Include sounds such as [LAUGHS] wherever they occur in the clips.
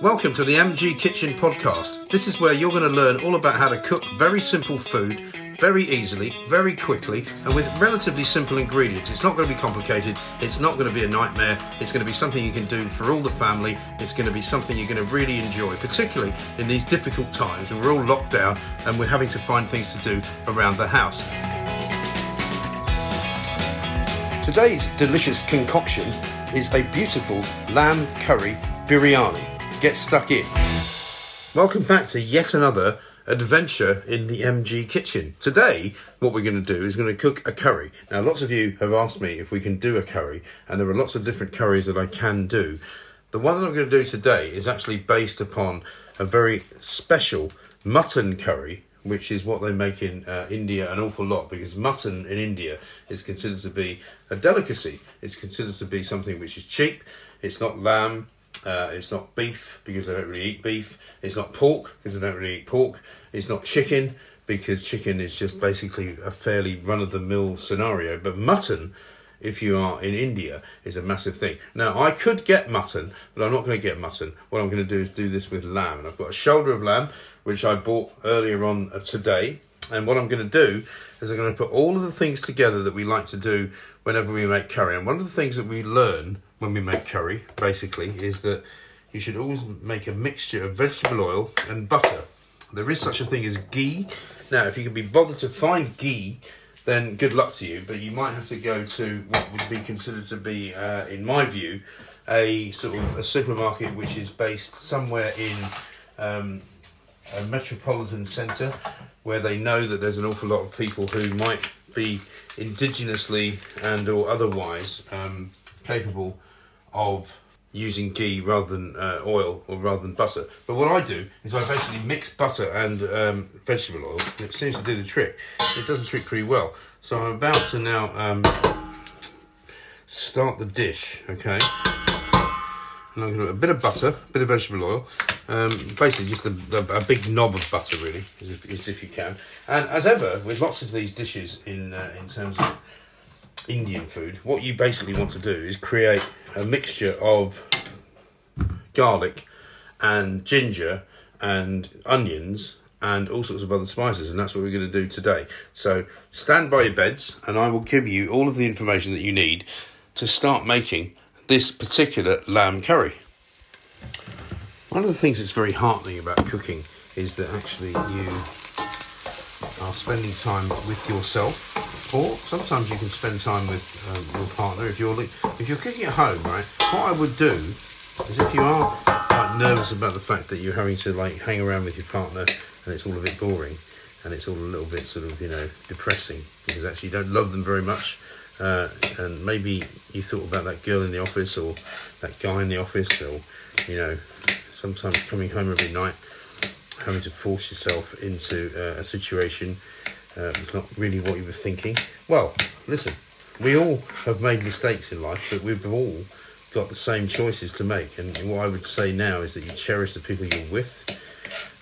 Welcome to the MG Kitchen Podcast. This is where you're going to learn all about how to cook very simple food very easily, very quickly, and with relatively simple ingredients. It's not going to be complicated, it's not going to be a nightmare, it's going to be something you can do for all the family, it's going to be something you're going to really enjoy, particularly in these difficult times when we're all locked down and we're having to find things to do around the house. Today's delicious concoction is a beautiful lamb curry biryani. Get stuck in. Welcome back to yet another adventure in the MG kitchen. Today, what we're going to do is going to cook a curry. Now, lots of you have asked me if we can do a curry, and there are lots of different curries that I can do. The one that I'm going to do today is actually based upon a very special mutton curry, which is what they make in uh, India an awful lot because mutton in India is considered to be a delicacy. It's considered to be something which is cheap. It's not lamb, uh, it's not beef because they don't really eat beef. It's not pork because they don't really eat pork. It's not chicken because chicken is just basically a fairly run of the mill scenario. But mutton, if you are in India, is a massive thing. Now, I could get mutton, but I'm not going to get mutton. What I'm going to do is do this with lamb. And I've got a shoulder of lamb, which I bought earlier on uh, today. And what I'm going to do is I'm going to put all of the things together that we like to do whenever we make curry. And one of the things that we learn when we make curry, basically, is that you should always make a mixture of vegetable oil and butter. There is such a thing as ghee. Now, if you can be bothered to find ghee, then good luck to you. But you might have to go to what would be considered to be, uh, in my view, a sort of a supermarket which is based somewhere in um, a metropolitan centre where they know that there's an awful lot of people who might be indigenously and or otherwise um, capable of using ghee rather than uh, oil or rather than butter. But what I do is I basically mix butter and um, vegetable oil. It seems to do the trick. It does the trick pretty well. So I'm about to now um, start the dish. Okay. And I'm going to put a bit of butter, a bit of vegetable oil, um, basically just a, a, a, big knob of butter, really, as if, as if, you can. And as ever, with lots of these dishes in uh, in terms of Indian food, what you basically want to do is create a mixture of garlic and ginger and onions and all sorts of other spices, and that's what we're going to do today. So stand by your beds, and I will give you all of the information that you need to start making this particular lamb curry. One of the things that's very heartening about cooking is that actually you are spending time with yourself, or sometimes you can spend time with um, your partner if you're if you're cooking at home. Right, what I would do is if you are quite nervous about the fact that you're having to like hang around with your partner and it's all a bit boring and it's all a little bit sort of you know depressing because actually you don't love them very much. Uh, and maybe you thought about that girl in the office or that guy in the office or you know sometimes coming home every night having to force yourself into uh, a situation uh, was not really what you were thinking. Well, listen, we all have made mistakes in life, but we've all got the same choices to make. And what I would say now is that you cherish the people you're with.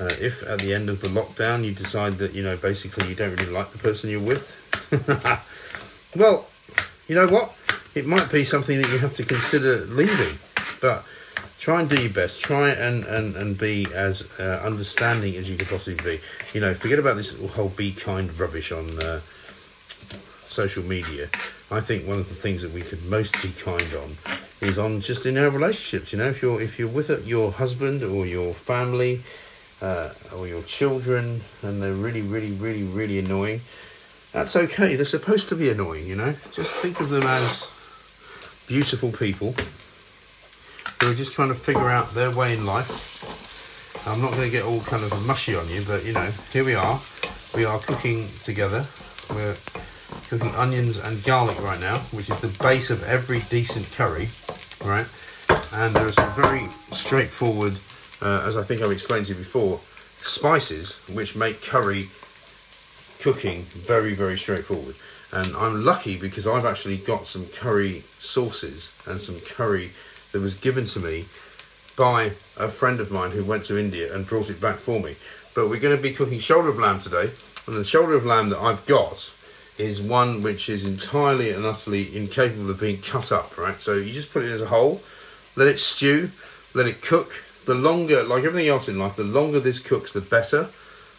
Uh, if at the end of the lockdown you decide that, you know, basically you don't really like the person you're with, [LAUGHS] well, you know what? It might be something that you have to consider leaving. But try and do your best. Try and, and, and be as uh, understanding as you can possibly be. You know, forget about this whole be kind rubbish on uh, social media. I think one of the things that we could most be kind on is on just in our relationships. You know, if you're if you're with your husband or your family uh, or your children and they're really, really, really, really annoying, that's okay. They're supposed to be annoying. You know, just think of them as beautiful people who are just trying to figure out their way in life. I'm not going to get all kind of mushy on you, but you know, here we are. We are cooking together. We're cooking onions and garlic right now, which is the base of every decent curry, right? And there are some very straightforward, uh, as I think I've explained to you before, spices which make curry cooking very, very straightforward. And I'm lucky because I've actually got some curry sauces and some curry that was given to me by a friend of mine who went to India and brought it back for me. But we're going to be cooking shoulder of lamb today, and the shoulder of lamb that I've got is one which is entirely and utterly incapable of being cut up, right? So you just put it as a whole, let it stew, let it cook, the longer, like everything else in life, the longer this cooks, the better.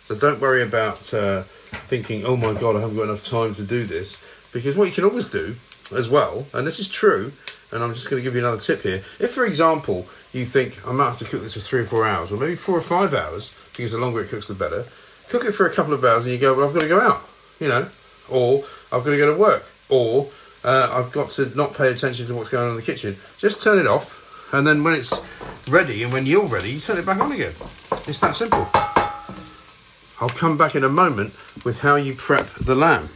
So don't worry about uh, thinking, oh my god, I haven't got enough time to do this. Because what you can always do as well, and this is true, and I'm just going to give you another tip here. If, for example, you think I might have to cook this for three or four hours, or maybe four or five hours, because the longer it cooks, the better. Cook it for a couple of hours, and you go, well, I've got to go out, you know, or I've got to go to work, or uh, I've got to not pay attention to what's going on in the kitchen. Just turn it off, and then when it's ready, and when you're ready, you turn it back on again. It's that simple. I'll come back in a moment with how you prep the lamb.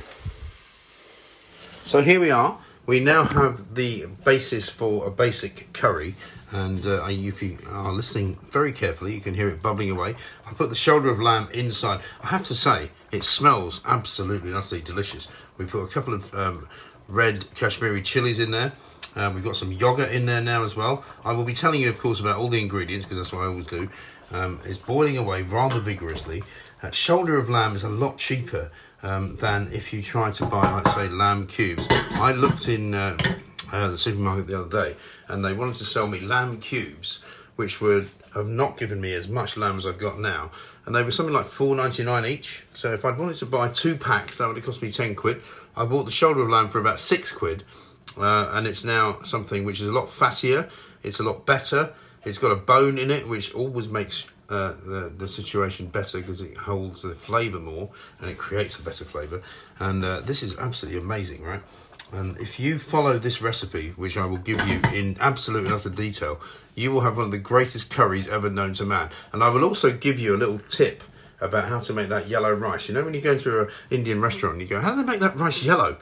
So here we are. We now have the basis for a basic curry, and uh, if you are listening very carefully, you can hear it bubbling away. I put the shoulder of lamb inside. I have to say, it smells absolutely utterly delicious. We put a couple of um, red Kashmiri chilies in there. Uh, we've got some yogurt in there now as well. I will be telling you, of course, about all the ingredients because that's what I always do. Um, it's boiling away rather vigorously. Uh, shoulder of lamb is a lot cheaper um, than if you try to buy, like say, lamb cubes. I looked in uh, uh, the supermarket the other day, and they wanted to sell me lamb cubes, which would have not given me as much lamb as I've got now, and they were something like four ninety nine each. So if I'd wanted to buy two packs, that would have cost me ten quid. I bought the shoulder of lamb for about six quid, uh, and it's now something which is a lot fattier. It's a lot better. It's got a bone in it, which always makes uh, the, the situation better because it holds the flavour more and it creates a better flavour. And uh, this is absolutely amazing, right? And if you follow this recipe, which I will give you in absolute and utter detail, you will have one of the greatest curries ever known to man. And I will also give you a little tip about how to make that yellow rice. You know, when you go into an Indian restaurant and you go, How do they make that rice yellow?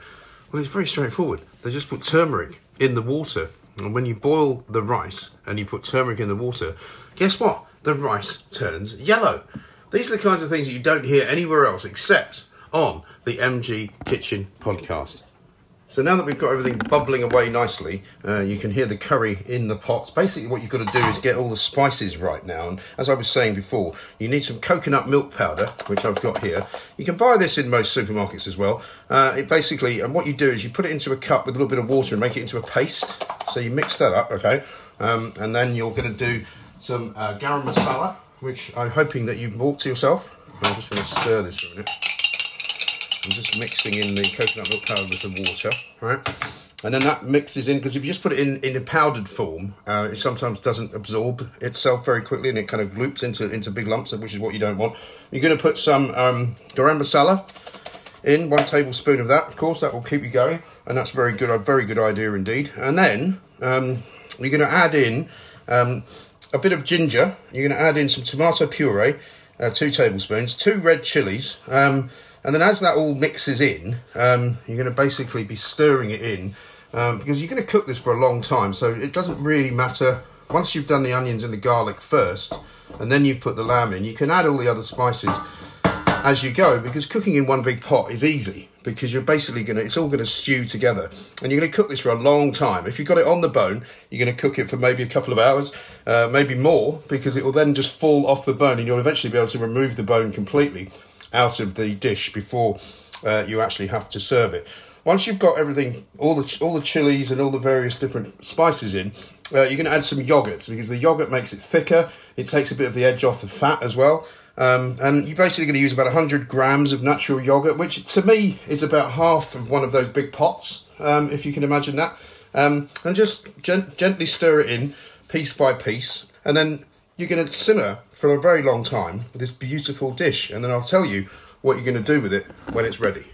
Well, it's very straightforward. They just put turmeric in the water. And when you boil the rice and you put turmeric in the water, guess what? The rice turns yellow. These are the kinds of things that you don't hear anywhere else except on the MG Kitchen podcast. So now that we've got everything bubbling away nicely, uh, you can hear the curry in the pots. Basically, what you've got to do is get all the spices right now. And as I was saying before, you need some coconut milk powder, which I've got here. You can buy this in most supermarkets as well. Uh, it basically, and what you do is you put it into a cup with a little bit of water and make it into a paste. So you mix that up, okay? Um, and then you're going to do some uh, garam masala, which I'm hoping that you've bought to yourself. I'm just going to stir this for a minute. I'm just mixing in the coconut milk powder with the water, right? And then that mixes in because if you just put it in in a powdered form, uh, it sometimes doesn't absorb itself very quickly, and it kind of loops into into big lumps, which is what you don't want. You're going to put some um, garam masala in, one tablespoon of that. Of course, that will keep you going, and that's very good. A very good idea indeed. And then um, you're going to add in um, a bit of ginger. You're going to add in some tomato puree, uh, two tablespoons, two red chilies, um, and then as that all mixes in, um, you're going to basically be stirring it in um, because you're going to cook this for a long time. So it doesn't really matter once you've done the onions and the garlic first, and then you've put the lamb in. You can add all the other spices as you go because cooking in one big pot is easy because you're basically going to it's all going to stew together. And you're going to cook this for a long time. If you've got it on the bone you're going to cook it for maybe a couple of hours uh, maybe more because it will then just fall off the bone and you'll eventually be able to remove the bone completely out of the dish before uh, you actually have to serve it. Once you've got everything all the all the chilies and all the various different spices in uh, you're going to add some yogurt because the yogurt makes it thicker. It takes a bit of the edge off the fat as well um, and you're basically going to use about 100 grams of natural yogurt, which to me is about half of one of those big pots, um, if you can imagine that. Um, and just gent- gently stir it in piece by piece. And then you're going to simmer for a very long time this beautiful dish. And then I'll tell you what you're going to do with it when it's ready.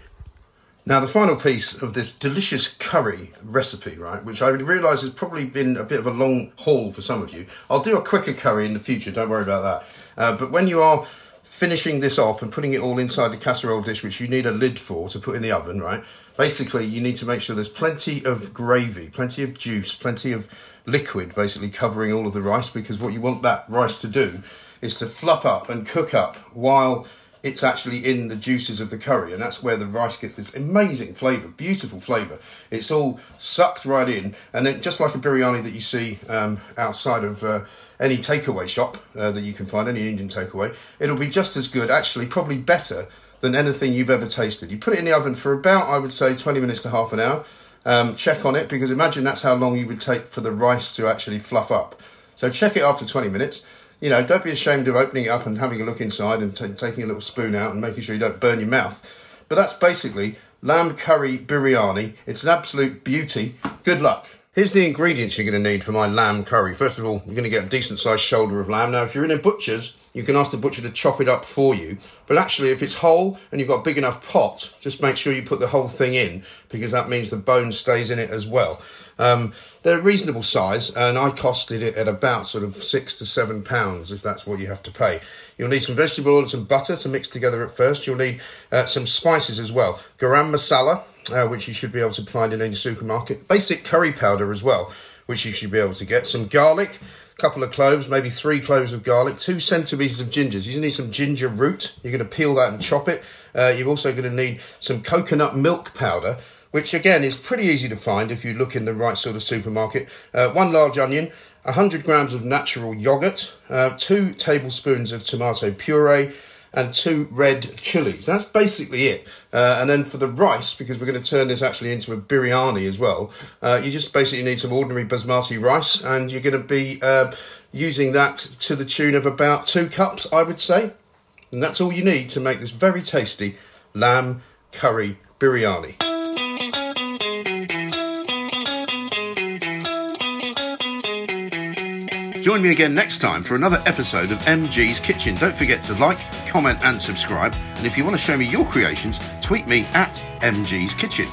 Now, the final piece of this delicious curry recipe, right, which I realise has probably been a bit of a long haul for some of you. I'll do a quicker curry in the future, don't worry about that. Uh, but when you are finishing this off and putting it all inside the casserole dish, which you need a lid for to put in the oven, right, basically you need to make sure there's plenty of gravy, plenty of juice, plenty of liquid basically covering all of the rice because what you want that rice to do is to fluff up and cook up while it's actually in the juices of the curry, and that's where the rice gets this amazing flavour, beautiful flavour. It's all sucked right in, and then just like a biryani that you see um, outside of uh, any takeaway shop uh, that you can find, any Indian takeaway, it'll be just as good, actually, probably better than anything you've ever tasted. You put it in the oven for about, I would say, 20 minutes to half an hour. Um, check on it because imagine that's how long you would take for the rice to actually fluff up. So check it after 20 minutes you know, don't be ashamed of opening it up and having a look inside and t- taking a little spoon out and making sure you don't burn your mouth. But that's basically lamb curry biryani. It's an absolute beauty. Good luck. Here's the ingredients you're going to need for my lamb curry. First of all, you're going to get a decent sized shoulder of lamb. Now, if you're in a butcher's, you can ask the butcher to chop it up for you. But actually, if it's whole and you've got a big enough pot, just make sure you put the whole thing in because that means the bone stays in it as well. Um, they're a reasonable size, and I costed it at about sort of six to seven pounds if that's what you have to pay. You'll need some vegetable oil and some butter to mix together at first. You'll need uh, some spices as well. Garam masala, uh, which you should be able to find in any supermarket. Basic curry powder as well, which you should be able to get. Some garlic, a couple of cloves, maybe three cloves of garlic, two centimetres of ginger. You need some ginger root. You're going to peel that and chop it. Uh, you're also going to need some coconut milk powder which again is pretty easy to find if you look in the right sort of supermarket. Uh, one large onion, 100 grams of natural yogurt, uh, two tablespoons of tomato puree, and two red chilies. That's basically it. Uh, and then for the rice, because we're going to turn this actually into a biryani as well, uh, you just basically need some ordinary basmati rice, and you're going to be uh, using that to the tune of about two cups, I would say. And that's all you need to make this very tasty lamb curry biryani. Join me again next time for another episode of MG's Kitchen. Don't forget to like, comment, and subscribe. And if you want to show me your creations, tweet me at MG's Kitchen.